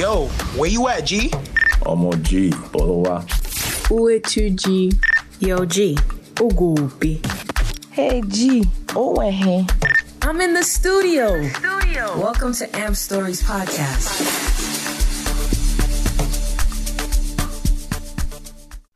Yo, where you at, G? ọmọ g bọ́lọ́ wá. Uetuji. Yo, G. Ugupi. Hey G, Owen I'm in the studio. Studio. Welcome to Amp Stories Podcast.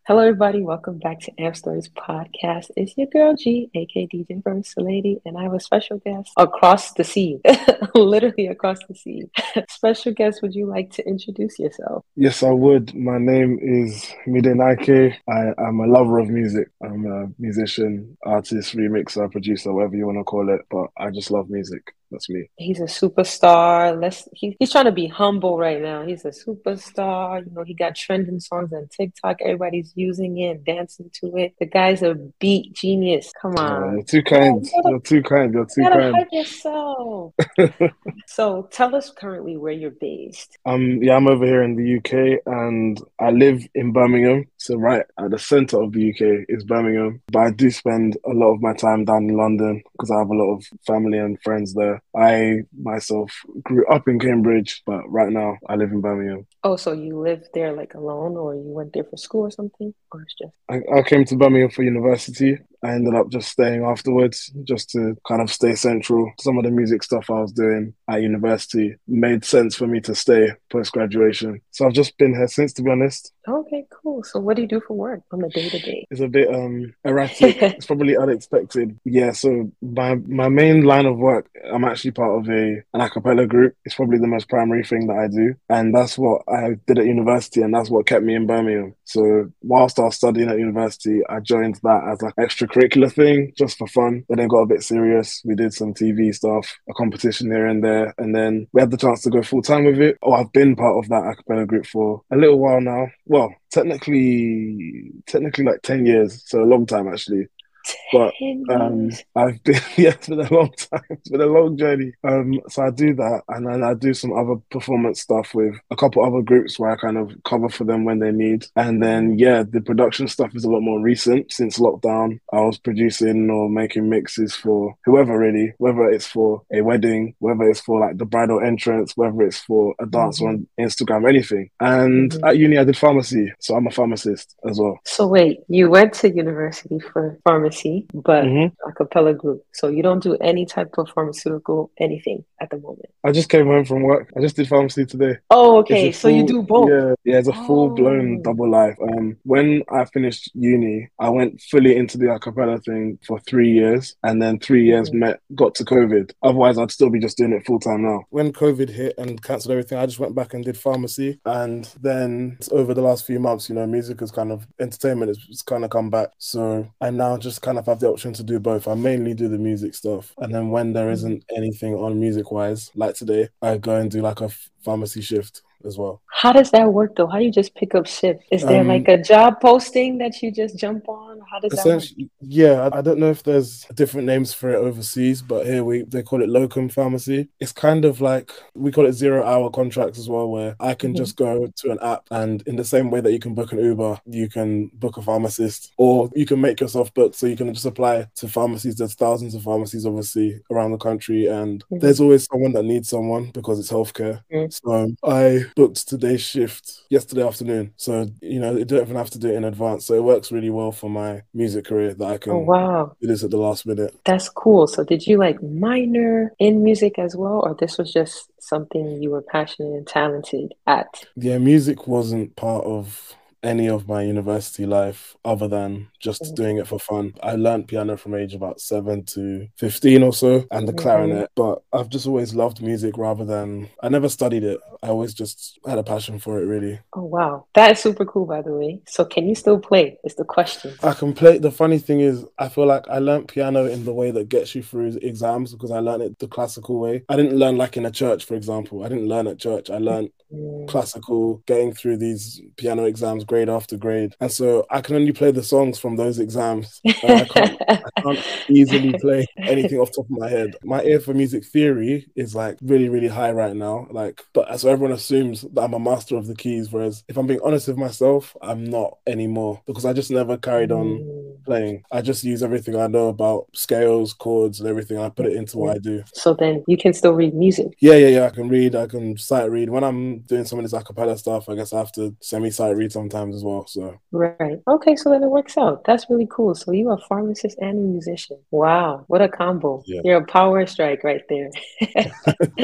Hello, everybody. Welcome back to Amp Stories Podcast. It's your girl G, aka DJ First Lady, and I have a special guest across the sea, literally across the sea. special guest, would you like to introduce yourself? Yes, I would. My name is Mide Nike. I am a lover of music. I'm a musician, artist, remixer, producer, whatever you want to call it, but I just love music. That's me. He's a superstar. Let's. He, he's trying to be humble right now. He's a superstar. You know, he got trending songs on TikTok. Everybody's using it, and dancing to it. The guy's a beat genius. Come Uh, on. you're too kind. You're too kind. You're too You gotta kind. hype yourself. so tell us currently where you're based. Um, yeah, I'm over here in the UK and I live in Birmingham. So right at the center of the UK is Birmingham. But I do spend a lot of my time down in London because I have a lot of family and friends there. I myself grew up in Cambridge, but right now I live in Birmingham. Oh, so you live there like alone, or you went there for school or something, or it's just I, I came to Birmingham for university. I ended up just staying afterwards just to kind of stay central. Some of the music stuff I was doing at university made sense for me to stay post graduation. So I've just been here since, to be honest. Okay, cool. So what do you do for work on the day to day? It's a bit um erratic. it's probably unexpected. Yeah, so my my main line of work, I'm actually part of a an a cappella group. It's probably the most primary thing that I do. And that's what I did at university and that's what kept me in Birmingham. So whilst I was studying at university, I joined that as like extracurricular thing just for fun. But then got a bit serious. We did some TV stuff, a competition here and there, and then we had the chance to go full time with it. Oh, I've been part of that a cappella group for a little while now. Well, technically technically like 10 years, so a long time actually. But um. I've been yeah, it's been a long time. It's been a long journey. Um, so I do that, and then I do some other performance stuff with a couple other groups where I kind of cover for them when they need. And then yeah, the production stuff is a lot more recent since lockdown. I was producing or making mixes for whoever really, whether it's for a wedding, whether it's for like the bridal entrance, whether it's for a dance on Instagram, anything. And Mhm. at uni, I did pharmacy, so I'm a pharmacist as well. So wait, you went to university for pharmacy, but Mhm. a cappella group. So you don't do any type of pharmaceutical anything at the moment. I just came home from work. I just did pharmacy today. Oh, okay. a So you do both. Yeah, yeah, it's a full blown Oh. double life. Um, when I finished uni, I went fully into the acapella thing for three years, and then three years Mhm. met got to COVID. Otherwise, I'd still be just doing it full time now. When COVID hit and cancelled everything, I just went back and did pharmacy, and then over the last few months, you know, music has kind of entertainment has, has kind of come back. So I now just kind of have the option to do both. I mainly do the music stuff, and then when there mm-hmm. isn't anything on music wise, like today, I go and do like a pharmacy shift as well. How does that work though? How do you just pick up shift? Is there Um, like a job posting that you just jump on? How does that work? Yeah, I I don't know if there's different names for it overseas, but here we they call it locum pharmacy. It's kind of like we call it zero hour contracts as well, where I can Mhm. just go to an app and in the same way that you can book an Uber, you can book a pharmacist, or you can make yourself book. So you can just apply to pharmacies. There's thousands of pharmacies obviously around the country, and Mhm. there's always someone that needs someone because it's healthcare. Mhm. So I booked today's shift yesterday afternoon. So you know, you don't even have to do it in advance. So it works really well for my music career that I can Oh wow. do this at the last minute. That's cool. So did you like minor in music as well, or this was just something you were passionate and talented at? Yeah, music wasn't part of any of my university life other than just Mhm. doing it for fun. I learned piano from age about seven to 15 or so and the Mhm. clarinet, but I've just always loved music rather than, I never studied it. I always just had a passion for it, really. Oh wow. That is super cool by the way. So can you still play? Is the question. I can play. The funny thing is, I feel like I learned piano in the way that gets you through exams because I learned it the classical way. I didn't learn like in a church, for example. I didn't learn at church. I learned Mm. classical, getting through these piano exams grade after grade. And so I can only play the songs from those exams. And I can't, I can't easily play anything off the top of my head. My ear for music theory is like really, really high right now. Like, but so everyone assumes that I'm a master of the keys. Whereas if I'm being honest with myself, I'm not anymore because I just never carried on Mm. Playing. I just use everything I know about scales, chords, and everything. I put it into what I do. So then you can still read music. Yeah, yeah, yeah. I can read. I can sight read. When I'm doing some of this acapella stuff, I guess I have to semi sight read sometimes as well. So Right. Okay, so then it works out. That's really cool. So you are a pharmacist and a musician. Wow, what a combo. Yeah. You're a power strike right there.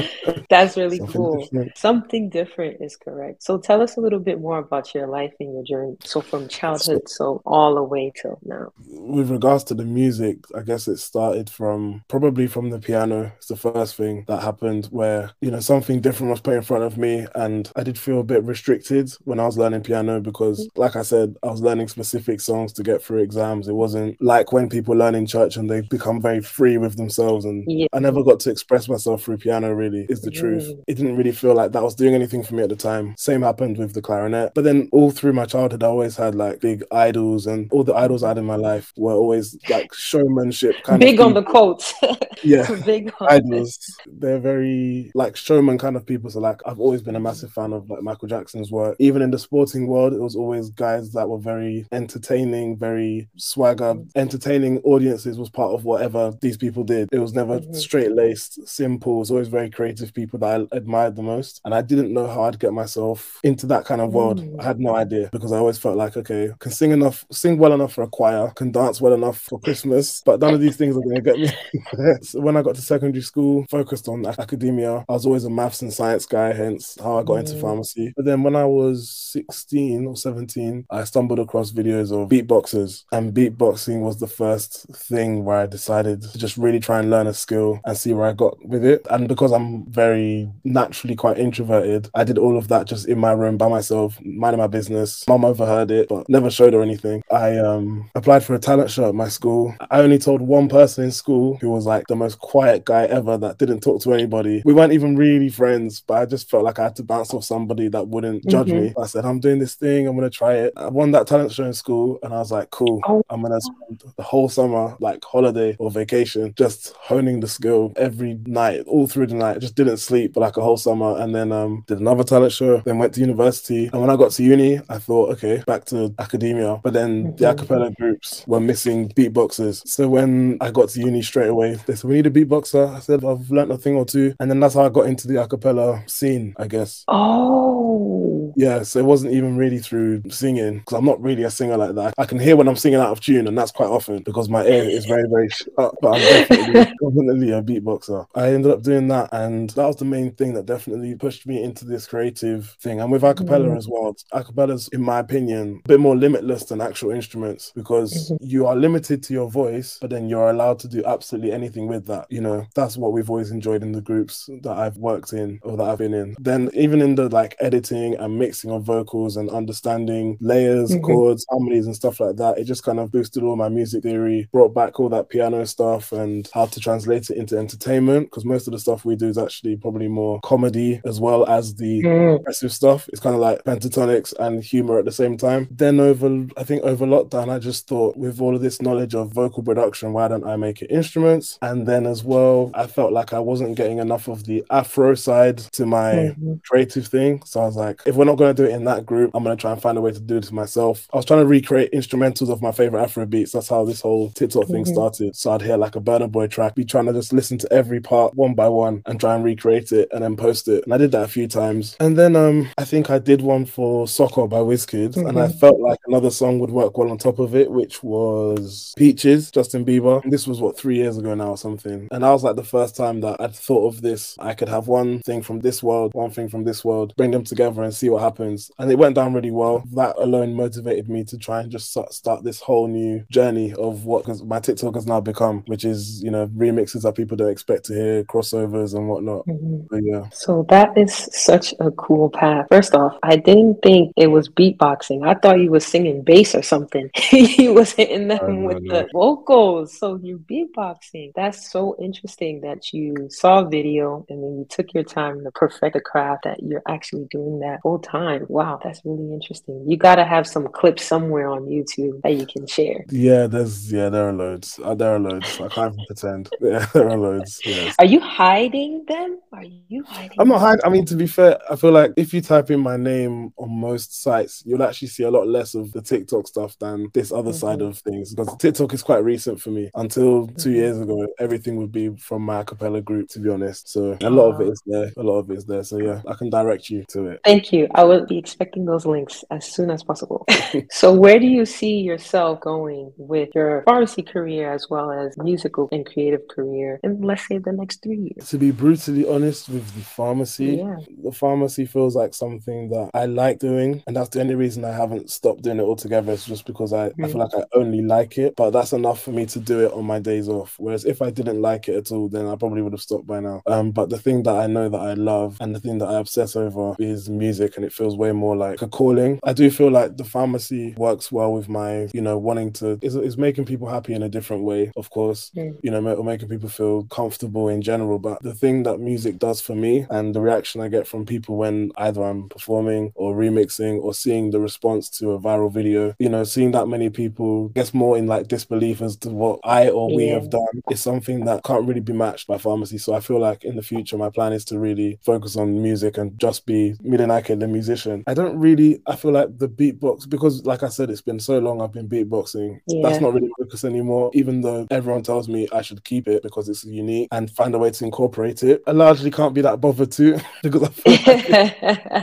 That's really Something cool. different. Something different is correct. So tell us a little bit more about your life and your journey. So from childhood, so all the way till now. With regards to the music, I guess it started from probably from the piano. It's the first thing that happened where, you know, something different was put in front of me and I did feel a bit restricted when I was learning piano because like I said, I was learning specific songs to get through exams. It wasn't like when people learn in church and they become very free with themselves and Yeah. I never got to express myself through piano really is the truth. Mm. It didn't really feel like that was doing anything for me at the time. Same happened with the clarinet. But then all through my childhood I always had like big idols and all the idols I had in my life were always like showmanship kind of Big of on the quotes. yeah. Big on Idols, they're very like showman kind of people. So like, I've always been a massive fan of like Michael Jackson's work. Even in the sporting world, it was always guys that were very entertaining, very swagger. Entertaining audiences was part of whatever these people did. It was never Mhm. straight laced, simple. It was always very creative people that I admired the most. And I didn't know how I'd get myself into that kind of world. Mm. I had no idea because I always felt like, okay, can sing enough, sing well enough for a choir, can dance well enough for Christmas, but none of these things are going to get me. so when I got to secondary school, focused on academia, I was always a maths and science guy, hence how I got into Mm. pharmacy. But then when I was 16 or 17, I stumbled across videos of beatboxers, and beatboxing was the first thing where I decided to just really try and learn a skill and see where I got with it. And because I'm very naturally quite introverted, I did all of that just in my room by myself, minding my business. Mum overheard it, but never showed her anything. I um applied for a talent show at my school. I only told one person in school who was like the most quiet guy ever that didn't talk to anybody. We weren't even really friends, but I just felt like I had to bounce off somebody that wouldn't judge Mhm. me. I said, I'm doing this thing, I'm gonna try it. I won that talent show in school and I was like, cool, Oh. I'm gonna spend the whole summer, like holiday or vacation, just honing the skill every night, all through the night. Just didn't sleep for like a whole summer and then um did another talent show, then went to university. And when I got to uni, I thought, okay, back to academia. But then the Mhm. acapella groups were missing beatboxers. So when I got to uni straight away, they said, We need a beatboxer. I said, I've learnt a thing or two. And then that's how I got into the acapella scene, I guess. Oh. Yeah, so it wasn't even really through singing because I'm not really a singer like that. I can hear when I'm singing out of tune, and that's quite often because my ear is very, very sharp. But I'm definitely, definitely a beatboxer. I ended up doing that, and that was the main thing that definitely pushed me into this creative thing. And with acapella Mhm. as well, acapella's, in my opinion, a bit more limitless than actual instruments because You are limited to your voice, but then you're allowed to do absolutely anything with that. You know, that's what we've always enjoyed in the groups that I've worked in or that I've been in. Then even in the like editing and mixing of vocals and understanding layers, Mhm. chords, harmonies and stuff like that, it just kind of boosted all my music theory, brought back all that piano stuff and how to translate it into entertainment because most of the stuff we do is actually probably more comedy as well as the Mm. aggressive stuff. It's kind of like Pentatonix and humor at the same time. Then over, I think over lockdown, I just thought with all of this knowledge of vocal production, why don't I make it instruments? And then as well, I felt like I wasn't getting enough of the Afro side to my Mhm. creative thing. So I was like, if we're not going to do it in that group, I'm going to try and find a way to do it to myself. I was trying to recreate instrumentals of my favorite Afro beats. That's how this whole TikTok thing Mhm. started. So I'd hear like a Burna Boy track, be trying to just listen to every part one by one and try and recreate it and then post it. And I did that a few times. And then um, I think I did one for Soco by Wizkids, and I Mhm. felt like another song would work well on top of it, which was Peaches, Justin Bieber. And this was what three years ago now or something. And that was like the first time that I'd thought of this. I could have one thing from this world, one thing from this world, bring them together and see what happens. And it went down really well. That alone motivated me to try and just start, this whole new journey of what my TikTok has now become, which is you know remixes that people don't expect to hear, crossovers and whatnot. Mhm. But yeah. So that is such a cool path. First off, I didn't think it was beatboxing. I thought you was singing bass or something. you was hitting them Oh, with the vocals. So you're beatboxing. That's so interesting that you saw a video and then you took your time to perfect the craft that you're actually doing that full time. Wow, that's really interesting. You gotta have some clips somewhere on YouTube that you can share. Yeah, there's yeah, there are loads. Uh, there are loads. I can't even pretend. Yeah, there are loads. Yes. Are you hiding them? Are you hiding I'm not hiding. I mean, to be fair, I feel like if you type in my name on most sites, you'll actually see a lot less of the TikTok stuff than this other Mhm. Side of things because TikTok is quite recent for me. Until 2 Mm-hmm. years ago, everything would be from my a cappella group, to be honest. So a lot of it is there. A lot of it is there. So yeah, I can direct you to it. Thank you. I will be expecting those links as soon as possible. so, where do you see yourself going with your pharmacy career as well as musical and creative career in, let's say, the next three years? To be brutally honest with the pharmacy, Yeah. the pharmacy feels like something that I like doing, and that's the only reason I haven't stopped doing it altogether. It's just because I, I feel like I only like it, but that's enough for me to do it on my days off. Whereas if I didn't like it at all, then I probably would have stopped by now. Um, but the thing that I know that I love and the thing that I obsess over is music, and it feels way more like a calling. I do feel like the pharmacy works well with my, you know, wanting to is, is making people happy in a different way, of course. Mm. You know, or making people feel comfortable in general. But the thing that music does for me and the reaction I get from people when either I'm performing or remixing or seeing the response to a viral video, you know, seeing that many people gets more in like disbelief as to what I or we Yeah. have done is something that can't really be matched by pharmacy. So I feel like in the future, my plan is to really focus on music and just be Mide Nike, the musician. I don't really, I feel like the beatbox, because like I said, it's been so long I've been beatboxing. Yeah. That's not really focus anymore, even though everyone tells me I should keep it because it's unique and find a way to incorporate it. I largely can't be that bothered to because I feel like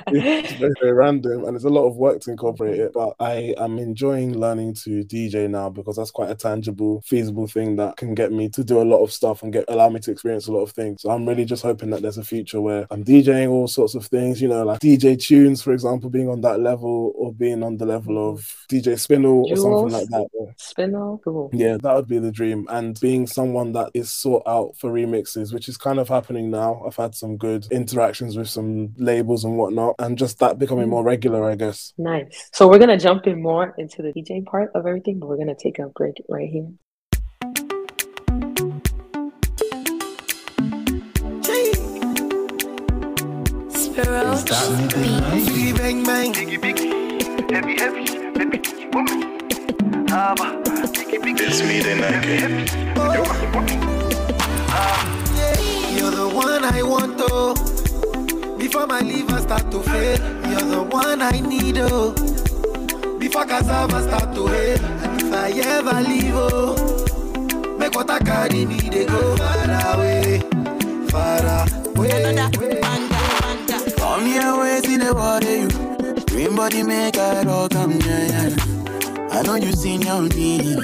it's very, very random and it's a lot of work to incorporate it. But I am enjoying learning to DJ now because that's quite a tangible, feasible thing that can get me to do a lot of stuff and get allow me to experience a lot of things. So I'm really just hoping that there's a future where I'm DJing all sorts of things, you know, like DJ Tunez, for example, being on that level or being on the level mm. of DJ Spinall or something like that. Yeah. Cool. Yeah, that would be the dream. And being someone that is sought out for remixes, which is kind of happening now. I've had some good interactions with some labels and whatnot, and just that becoming mm. more regular, I guess. Nice. So, we're going to jump in more into the DJ part of everything, but we're going to take a break right here. It's me. You're the one I want. Before my liver start to fail, you're the one I need, oh. Before cassava start to hail, eh. and if I ever leave, oh, make what I carry me, they go far away, far away. Come here, wait till the water you. Green body make I rock, come yeah, yeah. I know you seen your me.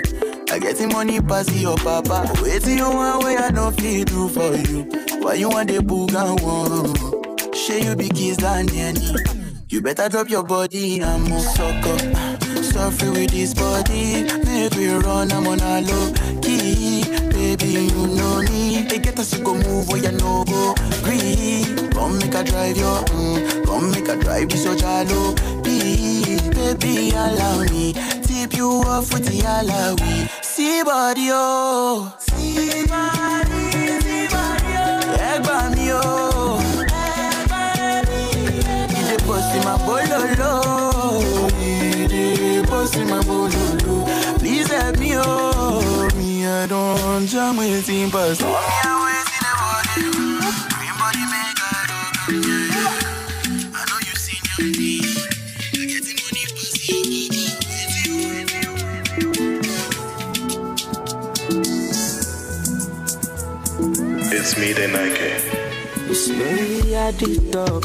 I get the money pass your papa. Wait till you want where I don't feel do for you. Why you want the book and one? Share you be kiss than any. You better drop your body and move sucker. Suffer with this body. Make we run, I'm on a low key. Baby, you know me. They get us to go move where you know go. Green. Come make a drive your, mm, come make a drive this your jalo. Baby, allow me. Tip you off with the alawi. See body, oh. See body, In my bololo. Bust in my bololo. Please help me, oh. Me, I don't jam with him, but me, I the body. I know you seen your. I get the money, It's me, then I Slowly at the top.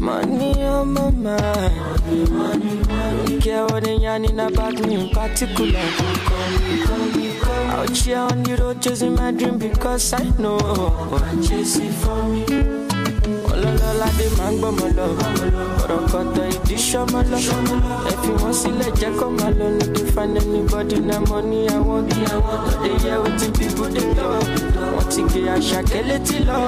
Money on my mind. Don't care what they yarning about me in particular. Out here on the road chasing my dream because I know I'm chasing for me. Ọlọ́lọ́lá dé máa ń gbọ́ mọ́ lọ. Kọ̀rọ̀kọ̀tọ̀ ìdí ṣọ́mọ́ lọ. Ẹ fi wọ́n sílẹ̀ jẹ́ kó máa lọ. Dey find anybody na money I want. No dey hear wetin people dey talk. Wọ́n ti gbé àṣàkẹ́ létí lọ.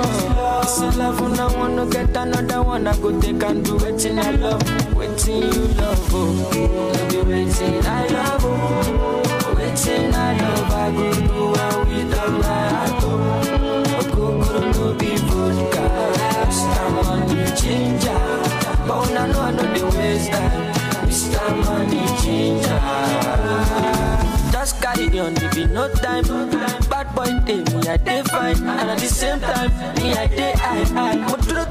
Ìsìn love na one no get another one. I go take and do wetin oh. I love. Oh. Wetin you love o. No be wetin I love o. Wetin I love I go do am Ginger. But una know I no dey waste time. Money Ginger. Just carry on, if you no time. Bad boy day, me I fine, and at the same time, me I dey high. But to the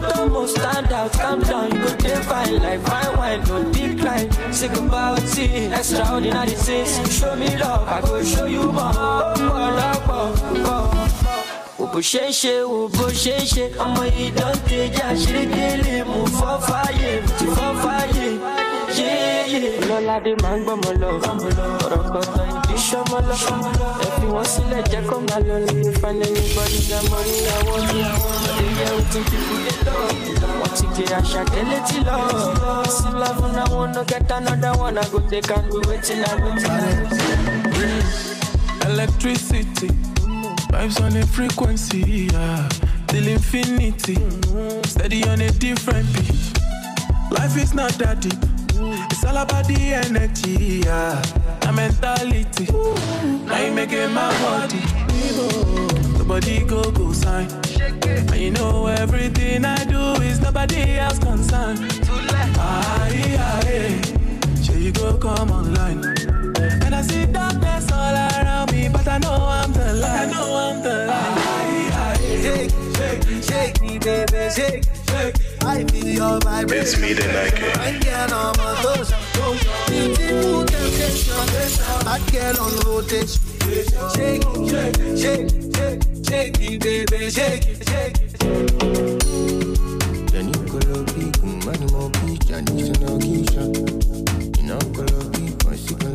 stand out, calm down, go dey fine like wine, no decline. sick about it. Extraordinary things. Show me love, I go show you more. Oh, oh, oh, bó ṣe ń ṣe wò bó ṣe ń ṣe ọmọ ìdántejà ṣe délé mú fọ́ fàyè tí fọ́ fàyè yéyé. lọ́ládé máa ń gbọ́mọ lọ ọ̀rọ̀ kọ̀ọ̀kan ìdí ṣọ́mọ lọ ẹ fi wọ́n sílẹ̀ jẹ́ kó máa lọ lè find anybody that money I want you. They hear wetin people dey talk. Wọ́n ti gé àṣà délé tí lọ. Sí love na one no get another one I go take and do wetin I wetin I. Electricity. Vibes on a frequency, yeah. Till infinity. Steady on a different beat. Life is not that deep. It's all about the energy, yeah. The mentality. Now you making my body. Nobody go go sign. And you know everything I do is nobody else concerned. Yeah, yeah. Sure you go come online. And I see darkness all around me, but I know I'm the light. I know I'm the light. Shake, shake, shake me, baby, shake, shake. I feel your vibration. It's me, the Nike. I eh. get on my toes, toes. Beauty mood temptation. Hot girl on rotation. Shake, shake, shake, shake, shake me, baby, shake, shake. Jenny Kolobi, Kumani Mobi, Janice Nagisha. Ina Kolobi, Kwasi Kolobi,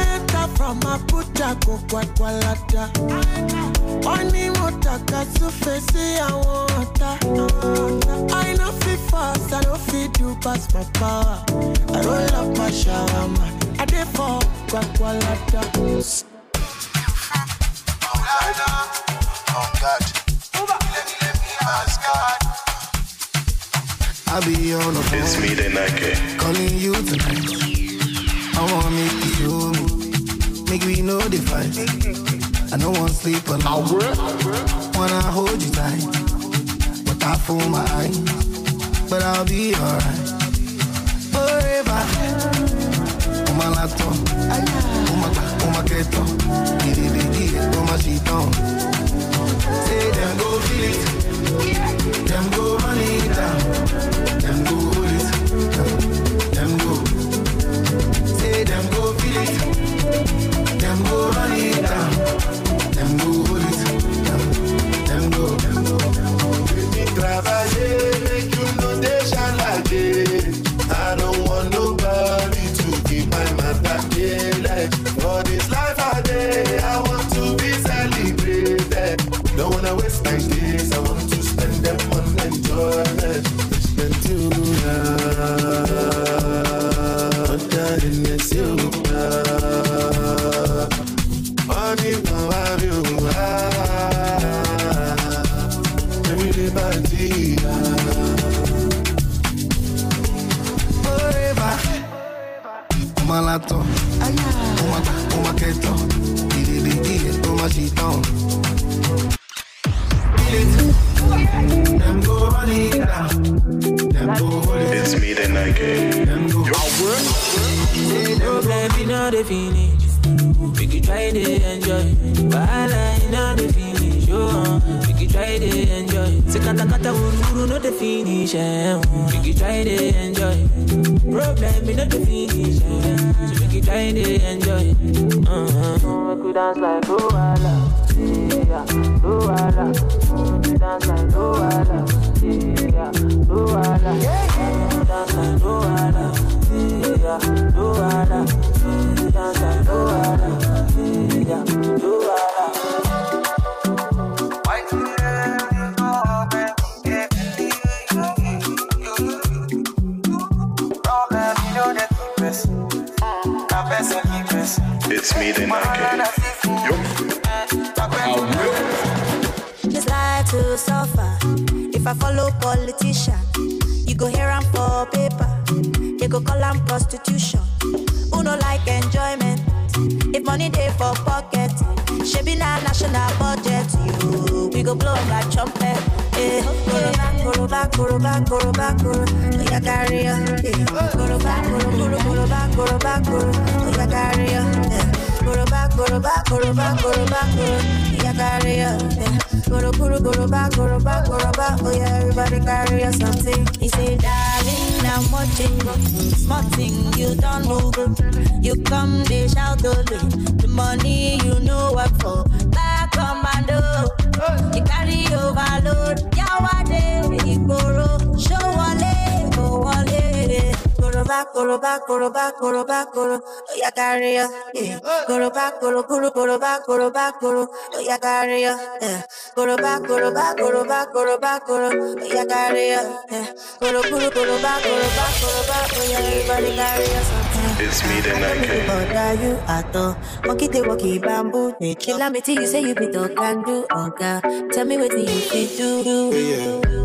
enter from Abuja, go kwakwalata. Wọ́n ní mo taka súfèsì àwọn ọ̀tá. I no fit force am if it don pass my power. I roll up a shawarma, I dey for kwakwalata. I enter from Abuja, go kwakwalata. Wọ́n ní mo taka súfèsì àwọn ọ̀tá. I no fit force, I no fit do pass my power. I roll up my shawarma, I dey for kwakwalata. On oh God. Let, let me ask I be on the phone. It's me, the Nike. Calling you tonight. I wanna make you me. Make we know the fight. I don't want sleep alone. Wanna hold you tight. But I fool my eyes. But I'll be alright. Forever. Laptop. On my on keto. Get it, get it, on my sheet on. Say them go feel it. Them go run it down. Them go hold it. Them go. Say them go feel it. Go run it down. Them go hold it. Go. Them go. Make you like day. I don't want nobody to keep my matter daylight. For this life I day, I want to be celebrated. Don't wanna waste my days, the finish. Make you try to enjoy. Wahala in all the finish. Oh, make you try to enjoy. Say kata wuru no the finish. Make you try to enjoy. Problem in all the finish. So make you try to enjoy. Uh-huh. Make you dance like Luala. Yeah, Luala. Make you dance like Luala. Yeah, Luala. Make you dance like Luala. Yeah, Luala. Make you dance like Luala. Yeah, Luala. It's me, the Nike. This life to suffer. If I follow politician, you go hear am for paper. Go call am prostitution. Who no like enjoyment? If money Should be na national budget, you. We go blow like trumpet. Eh, yeah, carry on. Eh, go back, go, go, go back, go back, go. Oh, yeah, carry. Eh, back, go back, go back, go. Oh, yeah, carry on. Eh, go, go, go back, go back, go back. Oh, yeah, everybody carry on something. He say, darling, I'm watching. Small thing, you don't move. You come, they shout only. The money you know what for. Back commando. You carry overload. Back, go back, go back, go back, go. Oh, yeah, carry on. Yeah. Go back, go, go, go back, go back, go. Oh, yeah, carry on. Yeah. Go back, go back, go back, go back, go. Oh, yeah, carry on. Go, go, go back, go back, go back. Oh, yeah, everybody carry on. It's me, the Nike. Bother you at all. Monkey they walkie bamboo. They kill me till you say you be dog can do. Okay, tell me what you fit do. Yeah.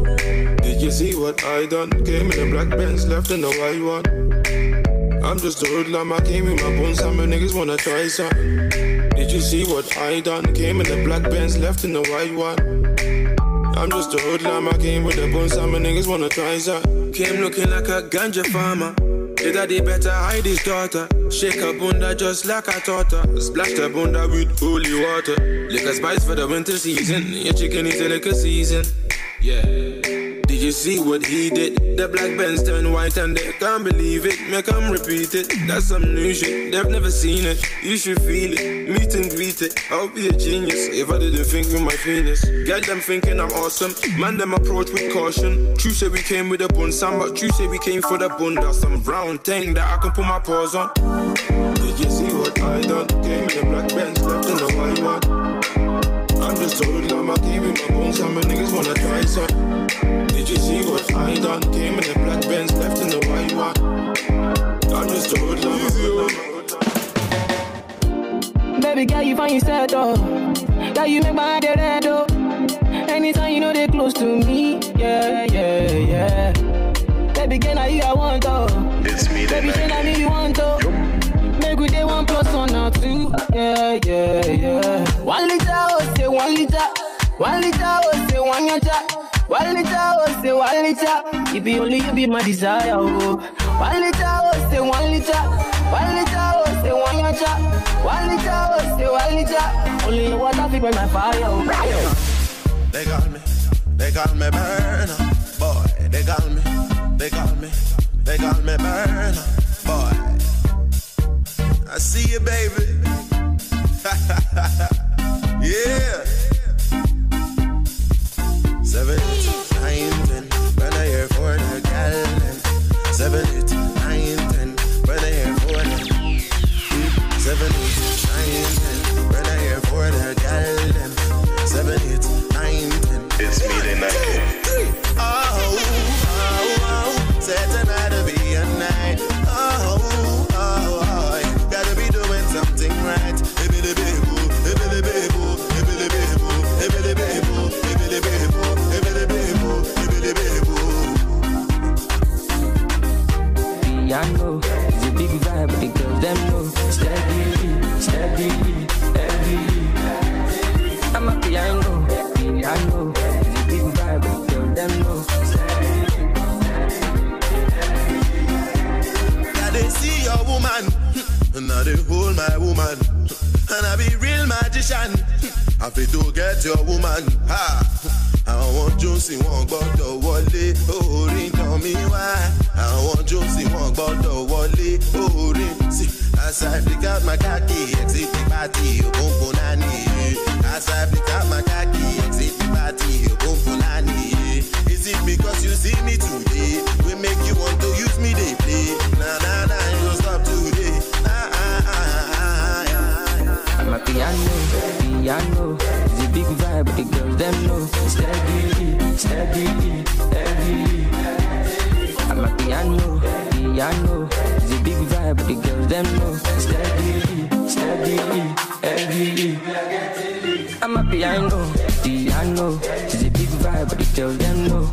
Did you see what I done? Came in a black Benz, left in a white one. I'm just a hoodlum, I came with my bones, some niggas wanna try some. Did you see what I done? Came in a black Benz, left in a white one. I'm just a hoodlum, I came with the bones, some niggas wanna try some. Came looking like a ganja farmer. The daddy better hide his daughter. Shake her bunda just like taught her. Splash the bunda with holy water. Lick a spice for the winter season. Your chicken is a liquor season. Yeah. Did you see what he did? The black Benz turned white and they can't believe it. Make them repeat it. That's some new shit. They've never seen it. You should feel it. Meet and greet it. I'll be a genius if I didn't think with my penis. Get them thinking I'm awesome. Man, them approach with caution. True say we came with a bun, some, but true say we came for the bun. That's Some brown thing that I can put my paws on. Did you see what I done? Came in black Benz, left in the white one. I'm just told I'm a came in my bones, some niggas wanna try some. Did you see what I done? Came in a black Benz, left in the white one. I'm just told I'm a Baby girl, you find yourself though. Girl, you make my head red though. Anytime you know they close to me, yeah, yeah, yeah. Baby girl, now you I want though. One liter, oh say one liter. One liter, oh say one liter. It be only you be my desire, oh. One liter, oh say one liter. One liter, oh say one liter. One liter, oh say one liter. Only your water fi my fire, oh. They call me, they call me Burna, boy. They call me, they call me, they call me Burna, boy. I see you, baby. yeah. Seven, eight, nine, ten. When I hear for the gal, then. Seven, eight, nine, ten. When I hear for the. Seven, eight, real magician. I fit to get your woman. Àwọn jósì wọn gbọ́dọ̀ wọlé, orin tàn mí wá. Àwọn jósì wọn gbọ́dọ̀ wọlé, orin sí. As I pick out my khaki, exit the party, náà nìyí. As I pick out my khaki, exit the party, náà nìyí. Is it because you see me today? We make you want to use me, they play. Nah, nah, nah, you don't stop today. A piano, piano is a big vibe, but the girls them know. Steady, steady, steady. I'm a piano, piano is a big vibe, but the girls them know. Steady, steady, steady. I'm a piano, piano is a big vibe, but the girls them know.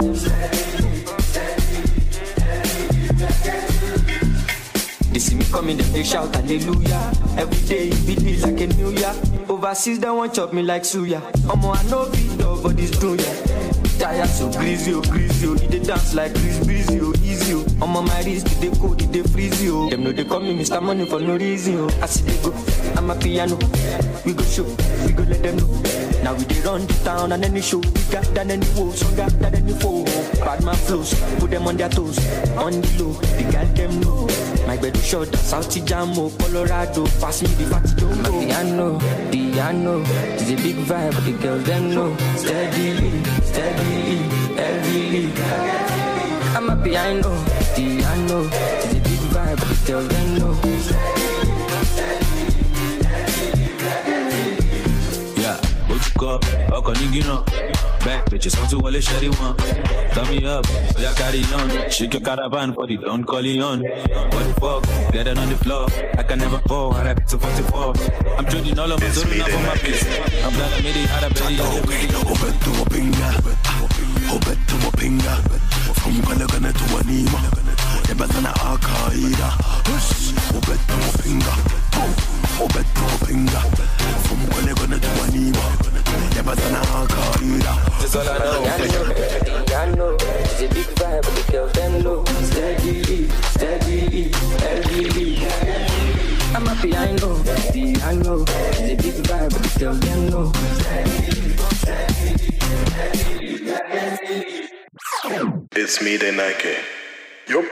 This see me coming, then they shout hallelujah. Every day it be like a new year. Overseas they want chop me like suya. Omo I know be dog, but yeah. Tired so greasy, oh greasy, oh. He dey dance like Chris Breezy, oh easy, oh. I'm on my wrist, they cold, they freeze, oh. Them know they call me Mr. Money for no reason, oh. I see they go, I'm a piano. We go show, we go let them know. Now we dey run the town and any show We got than any woe, stronger than any foe. Bad man flows, put them on their toes, on the low, the girl them know. My bed is short, South Jamo, oh. Colorado, pass me the jumbo. My piano, piano, it's a big vibe, the girls them know. Steadily, steadily, heavily. I'm a piano, piano, it's a big vibe, the girls them know. Yeah, ó ti kọ́ ọkọ̀ ní gínà bẹ́ẹ̀ pèjì sàn tún wọlé ṣẹ́rí wọn. Turn me up, oya carry on. Shake your caravan for the don on. What the fuck, better on the floor. I can never fall, I rap to 44. I'm trading all of my zone now for my piece. I'm glad I made it out of belly. Obeto wapinga, obeto wapinga, from Kalagana to Wanima, Ebatana Akaida, obeto wapinga, obeto wapinga, from All I know. I know, it's a big vibe, the girls them know. Steadily, steadily, heavily. I'm a piano, piano, it's a big vibe, the girls them know. It's me, the Nike. Yup.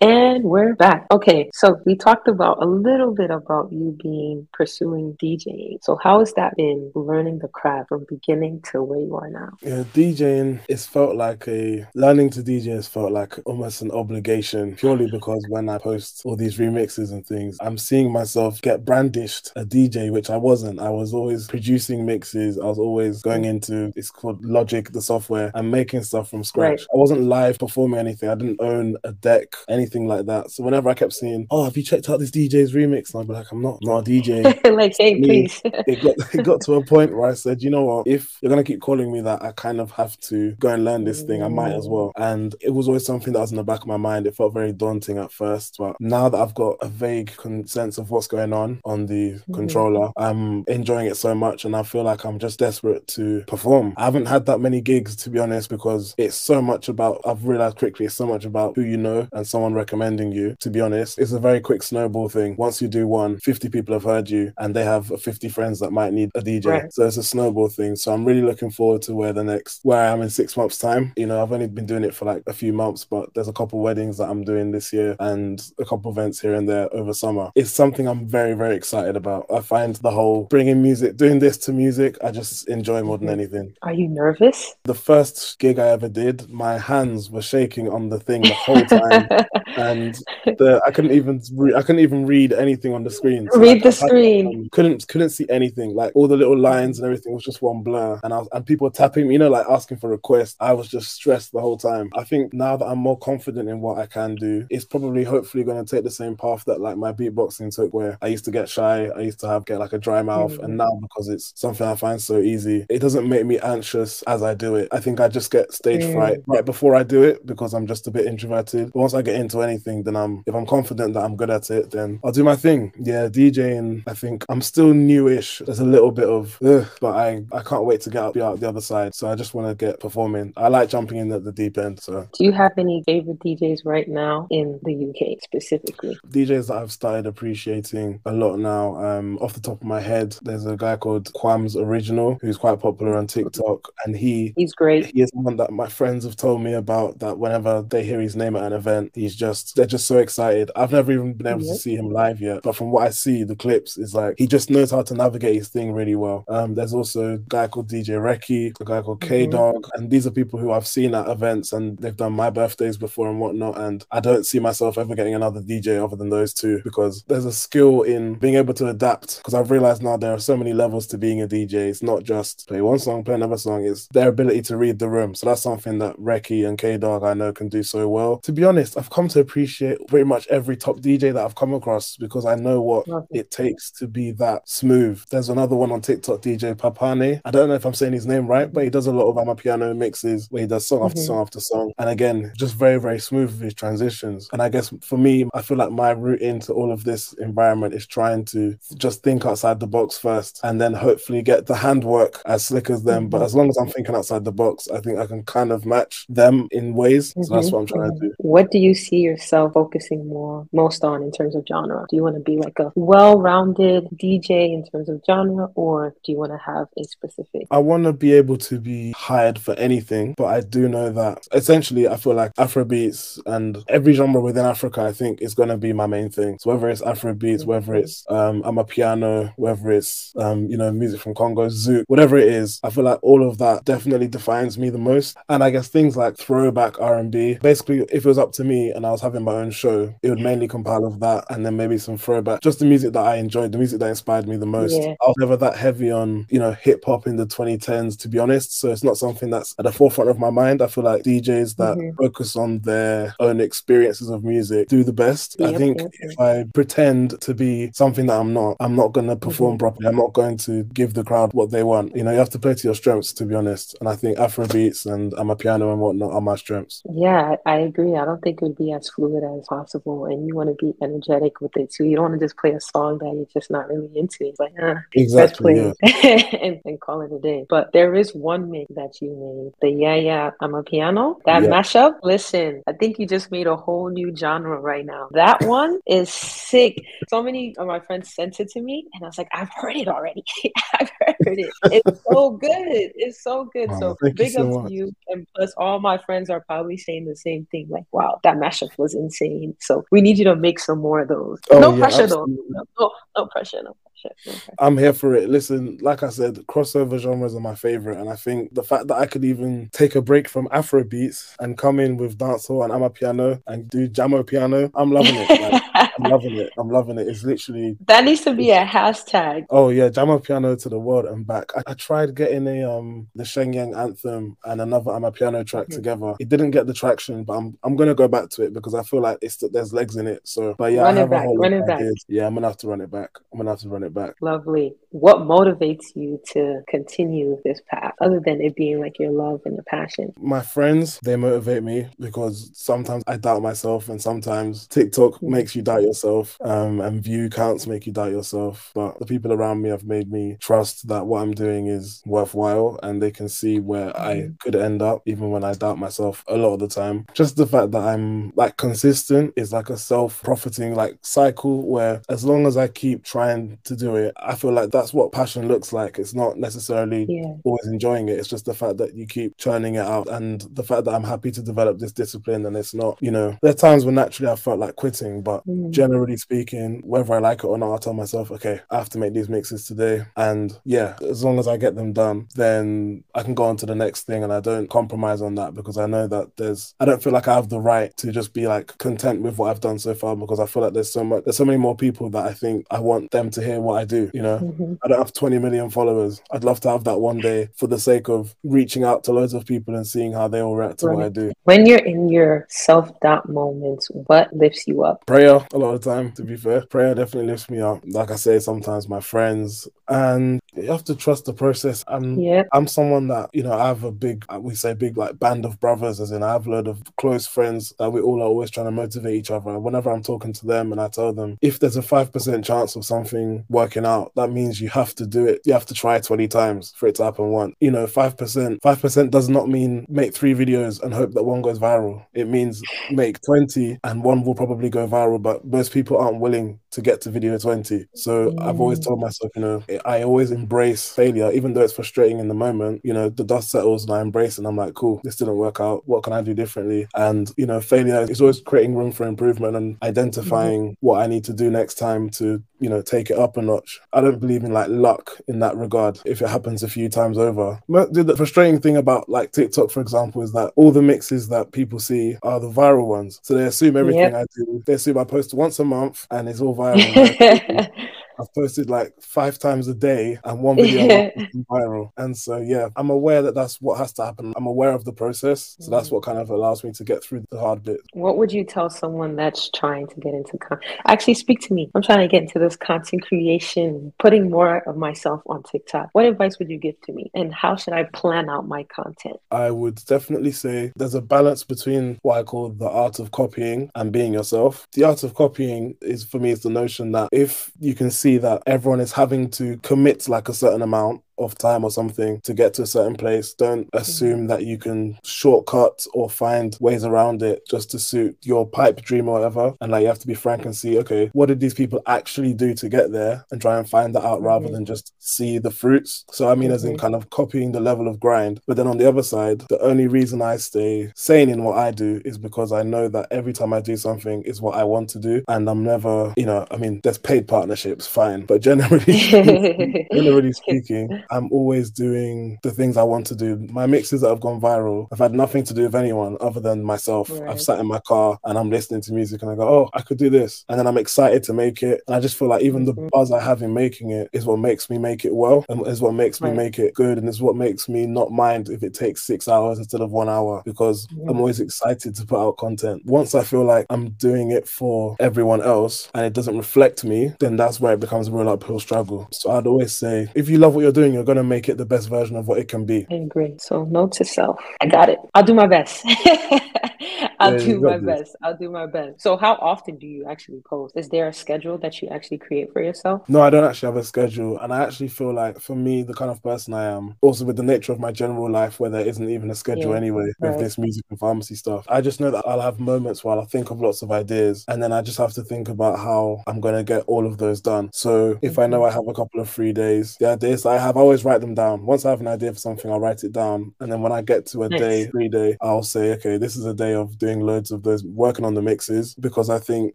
And we're back. Okay, so we talked about a little bit about you being pursuing DJing. So how has that been learning the craft from beginning to where you are now? Yeah, DJing, it's felt like a learning to DJ has felt like almost an obligation purely because when I post all these remixes and things, I'm seeing myself get brandished a DJ, which I wasn't. I was always producing mixes, I was always going into it's called Logic, the software, and making stuff from scratch. Right. I wasn't live performing anything, I didn't own a deck, anything like that. So whenever I kept seeing, Oh, have you checked out this DJ's remix? And I'd be like, I'm not, not a DJ. like, hey, please. it got it got to a point where I said, you know what, if you're gonna keep calling me that, I kind of have to go and learn this thing. I might as well. And it was always something that was in the back of my mind. It felt very daunting at first, but now that I've got a vague con- sense of what's going on on the mm-hmm. controller, I'm enjoying it so much, and I feel like I'm just desperate to perform. I haven't had that many gigs to be honest because it's so much about. I've realized quickly it's so much about who you know and someone you. To be honest, it's a very quick snowball thing. Once you do one, 50 people have heard you, and they have 50 friends that might need a DJ. Right. So it's a snowball thing. So I'm really looking forward to where the next where I am in six months' time. You know, I've only been doing it for like a few months, but there's a couple weddings that I'm doing this year and a couple events here and there over summer. It's something I'm very, very excited about. I find the whole bringing music, doing this to music, I just enjoy more than mm-hmm. anything. Are you nervous? The first gig I ever did, my hands were shaking on the thing the whole time, and the, I couldn't even re- I couldn't even read anything on the screen. So, Read like, the screen. couldn't couldn't see anything. Like all the little lines and everything was just one blur, and I was, and people were tapping me, you know, like asking for requests. I was just stressed the whole time. I think now that I'm more confident in what I can do, it's probably hopefully going to take the same path that like my beatboxing took, where I used to get shy, I used to have get like a dry mouth, Mm. and now because it's something I find so easy, it doesn't make me anxious as I do it. I think I just get stage Mm. fright right before I do it because I'm just a bit introverted. But once I get into anything, then I'm if I'm confident that I'm good at it, then I'll do my thing. Yeah, DJing. I think I'm still newish. There's a little bit of, ugh, but I I can't wait to get out, out the other side. So I just want to get performing. I like jumping in at the deep end. So Do you have any favorite DJs right now in the UK specifically? DJs that I've started appreciating a lot now. Um, off the top of my head, there's a guy called Quam's Original who's quite popular on TikTok, and he He's great. he is one that my friends have told me about. That whenever they hear his name at an event, he's just they're just so excited. I've never even been able Yep. to see him live yet, but from what I see, the clips is like he just knows how to navigate his thing really well. Um, there's also a guy called DJ Reki, a guy called K Dog, and these are people who I've seen at events and they've done my birthdays before and whatnot. And I don't see myself ever getting another DJ other than those two because there's a skill in being able to adapt. Because I've realized now there are so many levels to being a DJ. It's not just play one song, play another song. It's their ability to read the room. So that's something that Reki and K Dog I know can do so well. To be honest, I've come to appreciate appreciate pretty much every top DJ that I've come across because I know what it takes to be that smooth. There's another one on TikTok, DJ Papane. I don't know if I'm saying his name right, but he does a lot of Amapiano piano mixes where he does song after Mhm. song after song. And again, just very, very smooth with his transitions. And I guess for me, I feel like my route into all of this environment is trying to just think outside the box first and then hopefully get the handwork as slick as them. But Mhm. as long as I'm thinking outside the box, I think I can kind of match them in ways. So that's Mhm, what I'm trying to do. What do you see yourself focusing more most on in terms of genre? Do you want to be like a well-rounded DJ in terms of genre, or do you want to have a specific? I want to be able to be hired for anything, but I do know that essentially I feel like Afrobeats and every genre within Africa, I think is going to be my main thing. So whether it's Afrobeats, whether it's um, Amapiano, whether it's um, you know music from Congo, Zouk, whatever it is, I feel like all of that definitely defines me the most. And I guess things like throwback R&B, basically, if it was up to me and I was having my own show, it would mainly compile of that and then maybe some throwback, just the music that I enjoyed, the music that inspired me the most. Yeah. I was never that heavy on, you know, hip hop in the 2010s, to be honest. So it's not something that's at the forefront of my mind. I feel like DJs that Mhm. focus on their own experiences of music do the best. I think yep, if I pretend to be something that I'm not, I'm not going to perform Mhm. properly. I'm not going to give the crowd what they want. You know, you have to play to your strengths, to be honest. And I think Afrobeats and Amapiano and whatnot are my strengths. Yeah, I I agree. I don't think it would be as fluid as possible, and you want to be energetic with it too. You don't want to just play a song that you're just not really into. It's like, ah, let's Exactly, play it and, and call it a day. But there is one mix that you made, the Yeah Yeah Amapiano, that Yeah. mashup. Listen, I think you just made a whole new genre right now. That one is sick. So many of my friends sent it to me, and I was like, I've heard it already. I've heard it. It's so good. It's so good. Wow, so big so up much. to you. And plus, all my friends are probably saying the same thing. Like, wow, that mashup was insane. So we need you to make some more of those. Oh, no yeah, pressure though. No, no, no pressure. No pressure. No pressure. I'm here for it. Listen, like I said, crossover genres are my favorite, and I think the fact that I could even take a break from Afro beats and come in with dancehall and Amapiano and do jamo piano, I'm loving it. Like, I'm loving it. I'm loving it. It's literally That needs to be a hashtag. Oh yeah, Jamo Piano to the world and back. I, I tried getting a um the Shenyang anthem and another Amapiano track Mhm. together. It didn't get the traction, but I'm I'm gonna go back to it because I feel like it's there's legs in it. So but yeah, Run I it have a back, whole run it back. Yeah, I'm gonna have to run it back. I'm gonna have to run it back. Lovely. What motivates you to continue this path other than it being like your love and your passion? My friends, they motivate me because sometimes I doubt myself and sometimes TikTok makes you doubt yourself um, and view counts make you doubt yourself. But the people around me have made me trust that what I'm doing is worthwhile and they can see where I could end up even when I doubt myself a lot of the time. Just the fact that I'm like consistent is like a self-profiting like cycle where as long as I keep trying to do it, I feel like that's what passion looks like. It's not necessarily Yeah. always enjoying it. It's just the fact that you keep churning it out and the fact that I'm happy to develop this discipline and it's not, you know, there are times when naturally I felt like quitting, but Mm. generally speaking, whether I like it or not, I tell myself, okay, I have to make these mixes today. And yeah, as long as I get them done, then I can go on to the next thing and I don't compromise on that because I know that there's I don't feel like I have the right to just be like content with what I've done so far because I feel like there's so much there's so many more people that I think I want them to hear what I do, you know. Mhm. I don't have 20 million followers. I'd love to have that one day for the sake of reaching out to loads of people and seeing how they all react to what I do. When you're in your self doubt moments, what lifts you up? Prayer, a lot of the time, to be fair. Prayer definitely lifts me up. Like I say, sometimes my friends, and you have to trust the process. I'm, Yeah. I'm someone that, you know, I have a big, we say big, like band of brothers, as in I have a load of close friends that we all are always trying to motivate each other. And whenever I'm talking to them and I tell them, if there's a 5% chance of something working out, that means you have to do it. You have to try 20 times for it to happen once. You know, 5%, 5% does not mean make three videos and hope that one goes viral. It means make 20 and one will probably go viral, but most people aren't willing to get to video 20. So I've always told myself, you know, I always embrace failure, even though it's frustrating in the moment. You know, the dust settles and I embrace it and I'm like, cool, this didn't work out. What can I do differently? And, you know, failure is always creating room for improvement and identifying mm-hmm. what I need to do next time to, you know, take it up a notch. I don't believe in like luck in that regard if it happens a few times over. But the the frustrating thing about like TikTok, for example, is that all the mixes that people see are the viral ones. So they assume everything Yep. I do, they assume I post once a month and it's all viral. I've posted like five times a day, and one video viral. And so, yeah, I'm aware that that's what has to happen. I'm aware of the process, so that's mm. what kind of allows me to get through the hard bit. What would you tell someone that's trying to get into con- actually speak to me? I'm trying to get into this content creation, putting more of myself on TikTok. What advice would you give to me, and how should I plan out my content? I would definitely say there's a balance between what I call the art of copying and being yourself. The art of copying is for me is the notion that if you can see that everyone is having to commit like a certain amount of time or something to get to a certain place. Don't assume that you can shortcut or find ways around it just to suit your pipe dream or whatever. And like you have to be frank and see, okay, what did these people actually do to get there and try and find that out rather Mhm. than just see the fruits. So I mean as in Mhm. kind of copying the level of grind. But then on the other side, the only reason I stay sane in what I do is because I know that every time I do something is what I want to do. And I'm never, you know, I mean, there's paid partnerships, fine. But generally generally speaking, I'm always doing the things I want to do. My mixes that have gone viral have had nothing to do with anyone other than myself. I've sat in my car and I'm listening to music and I go, oh, I could do this. And then I'm excited to make it. And I just feel like even the buzz I have in making it is what makes me make it well and is what makes me make it good and is what makes me not mind if it takes six hours instead of one hour because I'm Mhm. always excited to put out content. Once I feel like I'm doing it for everyone else and it doesn't reflect me, then that's where it becomes a real uphill struggle. So I'd always say, if you love what you're doing, you're going to make it the best version of what it can be. I agree. So note to self. I got it. I'll do my best. I'll do my best. I'll do my best. So how often do you actually post? Is there a schedule that you actually create for yourself? No, I don't actually have a schedule. And I actually feel like, for me, the kind of person I am, also with the nature of my general life where there isn't even a schedule Yeah, anyway right. with this music and pharmacy stuff, I just know that I'll have moments where I'll think of lots of ideas and then I just have to think about how I'm going to get all of those done. So if I know mm-hmm. I have a couple of free days, the ideas I have, I always write them down. Once I have an idea for something, I'll write it down. And then when I get to a Nice. day, free day, I'll say, okay, this is a day of doing loads of those, working on the mixes because I think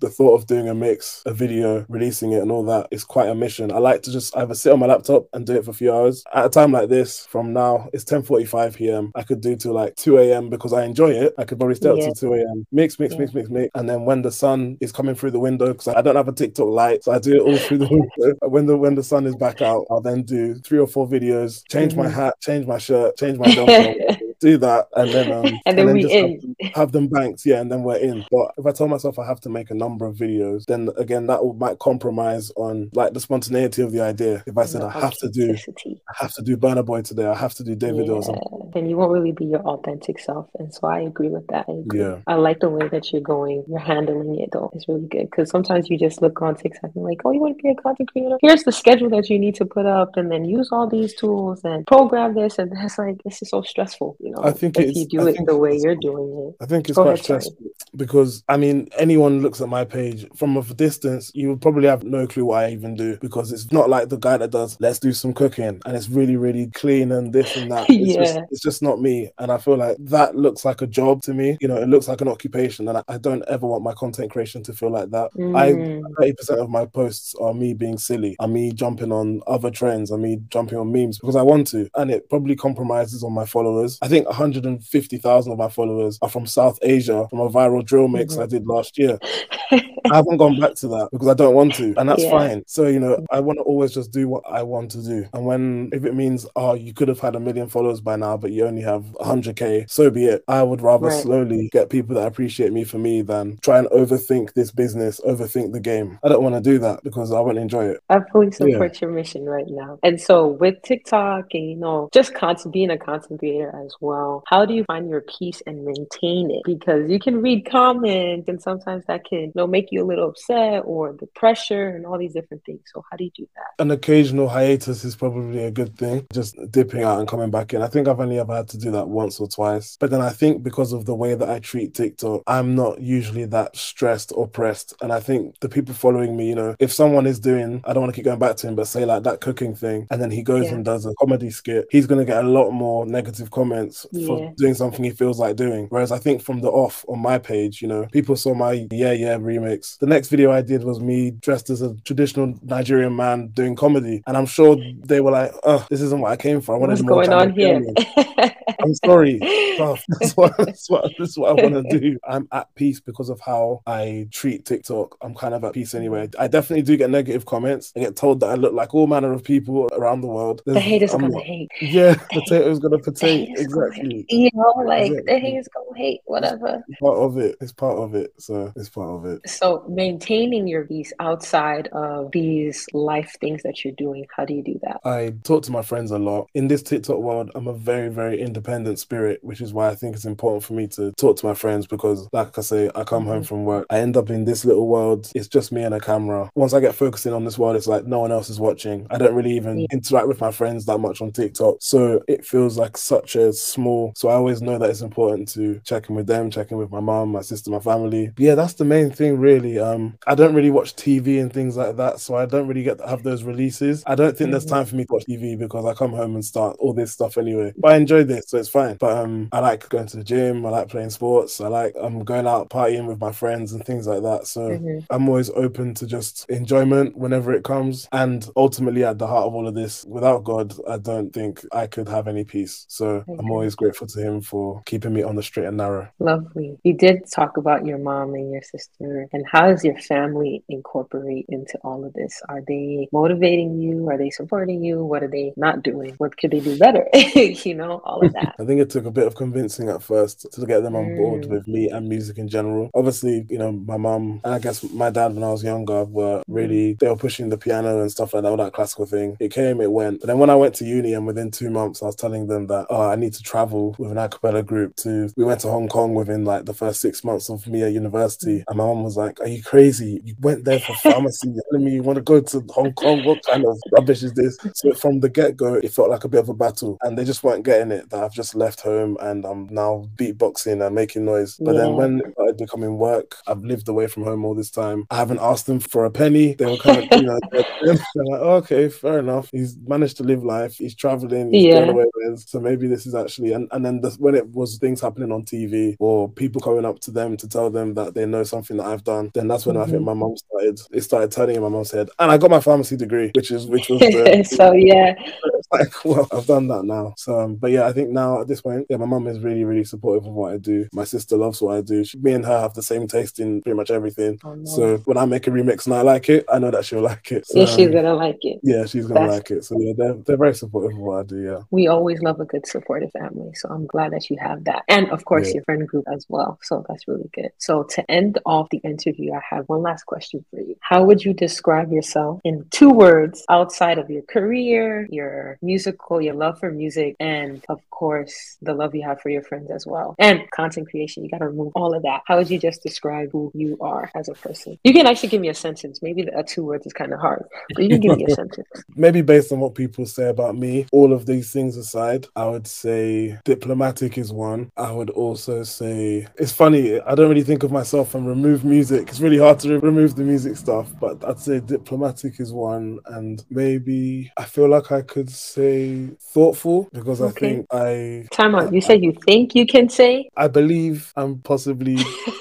the thought of doing a mix, a video, releasing it, and all that is quite a mission. I like to just either sit on my laptop and do it for a few hours. At a time like this, from now, it's 10:45 p.m. I could do till like 2 a.m. because I enjoy it. I could probably stay up Yeah. till 2 a.m. Mix, mix, mix, mix, mix, and then when the sun is coming through the window, because I don't have a TikTok light, so I do it all through the window. when the when the sun is back out, I'll then do three or four videos, change my Mhm. hat, change my shirt, change my jumper. Do that and then um, And then we just in. Have, them, have them banked, yeah, and then we're in. But if I tell myself I have to make a number of videos, then again that will, might compromise on like the spontaneity of the idea. If I said I have to do. I have to do Burna Boy today, I have to do David or something. Then you won't really be your authentic self. And so I agree with that. I agree. Yeah. I like the way that you're going, you're handling it though. It's really good. Because sometimes you just look on TikTok and like, oh, you want to be a content creator? Here's the schedule that you need to put up and then use all these tools and program this. And it's like, this is so stressful, you know. I think if it's- you do I it the way you're doing it. I think it's Go quite ahead, sorry. because I mean, anyone looks at my page from a distance, you would probably have no clue what I even do because it's not like the guy that does let's do some cooking and it's really, really clean and this and that. It's just Yeah. it's just not me. And I feel like that looks like a job to me. You know, it looks like an occupation, and I, I don't ever want my content creation to feel like that. I Mm. thirty percent of my posts are me being silly, are me jumping on other trends, are me jumping on memes because I want to, and it probably compromises on my followers. I think one hundred and fifty thousand of my followers are from South Asia from a viral drill mix Mhm. I did last year. I haven't gone back to that because I don't want to, and that's Yeah. fine. So you know, I want to always just do what I want to do, and when if it means oh you could have had a million followers by now, but you only have hundred k, so be it. I would rather Right. slowly get people that appreciate me for me than try and overthink this business, overthink the game. I don't want to do that because I won't enjoy it. I fully Yeah. support your mission right now. And so with TikTok and you know, just content being a content creator as well, how do you find your peace and maintain it? Because you can read comments and sometimes that can you know make you a little upset or the pressure and all these different things. So how do you do that? An occasional hiatus is probably a good thing, just dipping out and coming back in. I think I've only ever had to do that once or twice. But then I think because of the way that I treat TikTok, I'm not usually that stressed or pressed. And I think the people following me, you know, if someone is doing, I don't want to keep going back to him, but say like that cooking thing, and then he goes Yeah. and does a comedy skit, he's going to get a lot more negative comments respect for Yeah. doing something he feels like doing. Whereas I think from the off on my page, you know, people saw my yeah yeah remix. The next video I did was me dressed as a traditional Nigerian man doing comedy, and I'm sure they were like, "Oh, this isn't what I came for. I wanted What's more going on here? I'm sorry. Stuff. That's what, that's what, that's what I want to do. I'm at peace because of how I treat TikTok. I'm kind of at peace anyway. I definitely do get negative comments. I get told that I look like all manner of people around the world. The haters I'm gonna hate. Yeah, potato's gonna potato. gonna Exactly. You know, like the Exactly. haters gonna hate, whatever. It's part of it. It's part of it. So it's part of it. So maintaining your peace outside of these life things that you're doing, how do you do that? I talk to my friends a lot. In this TikTok world, I'm a very, very independent spirit, which is why I think it's important for me to talk to my friends because, like I say, I come home mm-hmm. from work, I end up in this little world. It's just me and a camera. Once I get focusing on this world, it's like no one else is watching. I don't really even interact with my friends that much on TikTok. So it feels like such a small. So I always know that it's important to check in with them, check in with my mom, my sister, my family. Yeah, that's the main thing, really. Um, I don't really watch TV and things like that, so I don't really get to have those releases. I don't think there's time for me to watch TV because I come home and start all this stuff anyway. But I enjoy this, so it's fine. But um, I like going to the gym. I like playing sports. I like I'm going out partying with my friends and things like that. So Mhm. I'm always open to just enjoyment whenever it comes. And ultimately, at the heart of all of this, without God, I don't think I could have any peace. So I'm Okay. Always grateful to Him for keeping me on the straight and narrow. Lovely. You did talk about your mom and your sister, and how does your family incorporate into all of this? Are they motivating you? Are they supporting you? What are they not doing? What could they do better? you know, all of that. I think it took a bit of convincing at first to get them on board Mm. with me and music in general. Obviously, you know, my mom and I guess my dad when I was younger were really they were pushing the piano and stuff like that, all that classical thing. It came, it went. But then when I went to uni and within two months I was telling them that oh I need to travel with an a cappella group to we went to Hong Kong within like the first six months of me at university. And my mom was like, Are you crazy? You went there for pharmacy, you're telling me you want to go to Hong Kong? What kind of rubbish is this? So from the get go, it felt like a bit of a battle, and they just weren't getting it. That I've just left home and I'm now beatboxing and making noise. But then when started becoming work, I've lived away from home all this time. I haven't asked them for a penny. They were kind of, you know, like, "Oh, okay, fair enough. He's managed to live life. He's traveling. He's Yeah. away with. So maybe this is actually. And and then the, when it was things happening on TV or people coming up to them to tell them that they know something that I've done, then that's when I think Mhm. my mum started. It started turning in my mum's head, and I got my pharmacy degree, which is which was the, so yeah, like, well, I've done that now. So, um, but yeah, I think now at this point, yeah, my mum is really, really supportive of what I do. My sister loves what I do. She, me and her have the same taste in pretty much everything. Oh, nice. So when I make a remix and I like it, I know that she'll like it. So, yeah, she's gonna like it. yeah, she's gonna That's- like it. So yeah, they're they're very supportive of what I do. Yeah. We always love a good supportive family, so I'm glad that you have that, and of course Yeah. your friend group as well. So that's really good. So to end off the interview, I have one last question for you. How would you describe yourself in two words outside of your career, your musical, your love for music, and of course the love you have for your friends as well, and content creation? You got to remove all of that. How would you just describe who you are as a person? You can actually give me a sentence. Maybe the, uh, two words is kind of hard, but you can give me a sentence. Maybe based on what people say about me, all of these things aside, I would say diplomatic is one. I would also say it's funny. I don't really think of myself from remove music. It's really hard to remove the music stuff, but I'd say diplomatic is one, and maybe I feel like I could say thoughtful because I think I Time out. You said you think you can say. I believe I'm possibly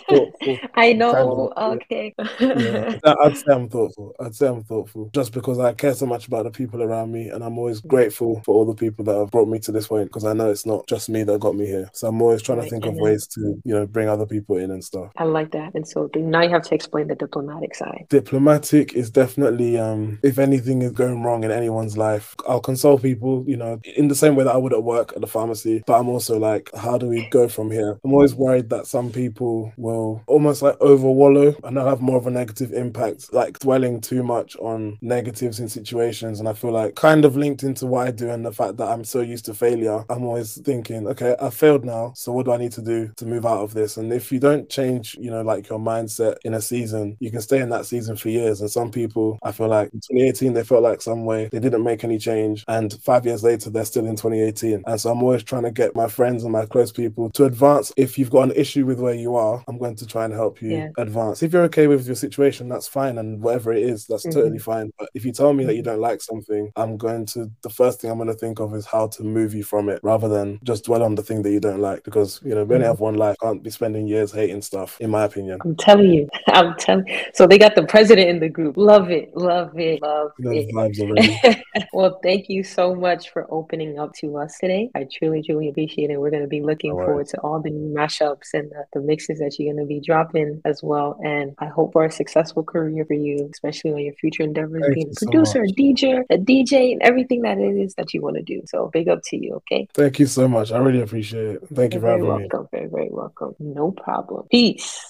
thoughtful. I know. Okay. yeah, I- I'd say I'm thoughtful. I'd say I'm thoughtful just because I care so much about the people around me, and I'm always grateful for all the people that have brought me to this point because I know it's not just me that got me here. So I'm always trying to think of and then- ways to, you know, bring other people in and stuff. I like that. And so now you have to explain the diplomatic side. Diplomatic is definitely, um, if anything is going wrong in anyone's life, I'll console people, you know, in the same way that I would at work at the pharmacy. But I'm also like, how do we go from here? I'm always worried that some people will almost like overwallow and they'll have more of a negative impact, like dwelling too much on negatives in situations. And I feel like kind of linked into what I do and the fact that I'm so used to failure, I'm always thinking, okay, I failed now. So what do I need to do to move out of this? And if you don't change, you know, like your mindset in a season, you can stay in that season for years. And some people, I feel like in 2018, they felt like some way they didn't make any change. And five years later, they're still in 2018. And so I'm always trying to get my friends and my close people to advance. If you've got an issue with where you are, are, I'm going to try and help you Yeah. advance. If you're okay with your situation, that's fine, and whatever it is, that's Mhm. totally fine. But if you tell me that you don't like something, I'm going to the first thing I'm going to think of is how to move you from it, rather than just dwell on the thing that you don't like. Because you know, we only Mhm. have one life. Can't be spending years hating stuff, in my opinion. I'm telling you, I'm telling. So they got the president in the group. Love it, love it, love it. well, thank you so much for opening up to us today. I truly, truly appreciate it. We're going to be looking No forward to all the new mashups and the, the mixes that you're going to be dropping as well. And I hope for a successful career for you, especially on your future endeavors, Thank being a producer, much. a DJ, a DJ, and everything that it is that you want to do. So big up to you. Okay. Thank you so much. I really appreciate it. Thank you You're for very having me. welcome. Very, very welcome. No problem. Peace.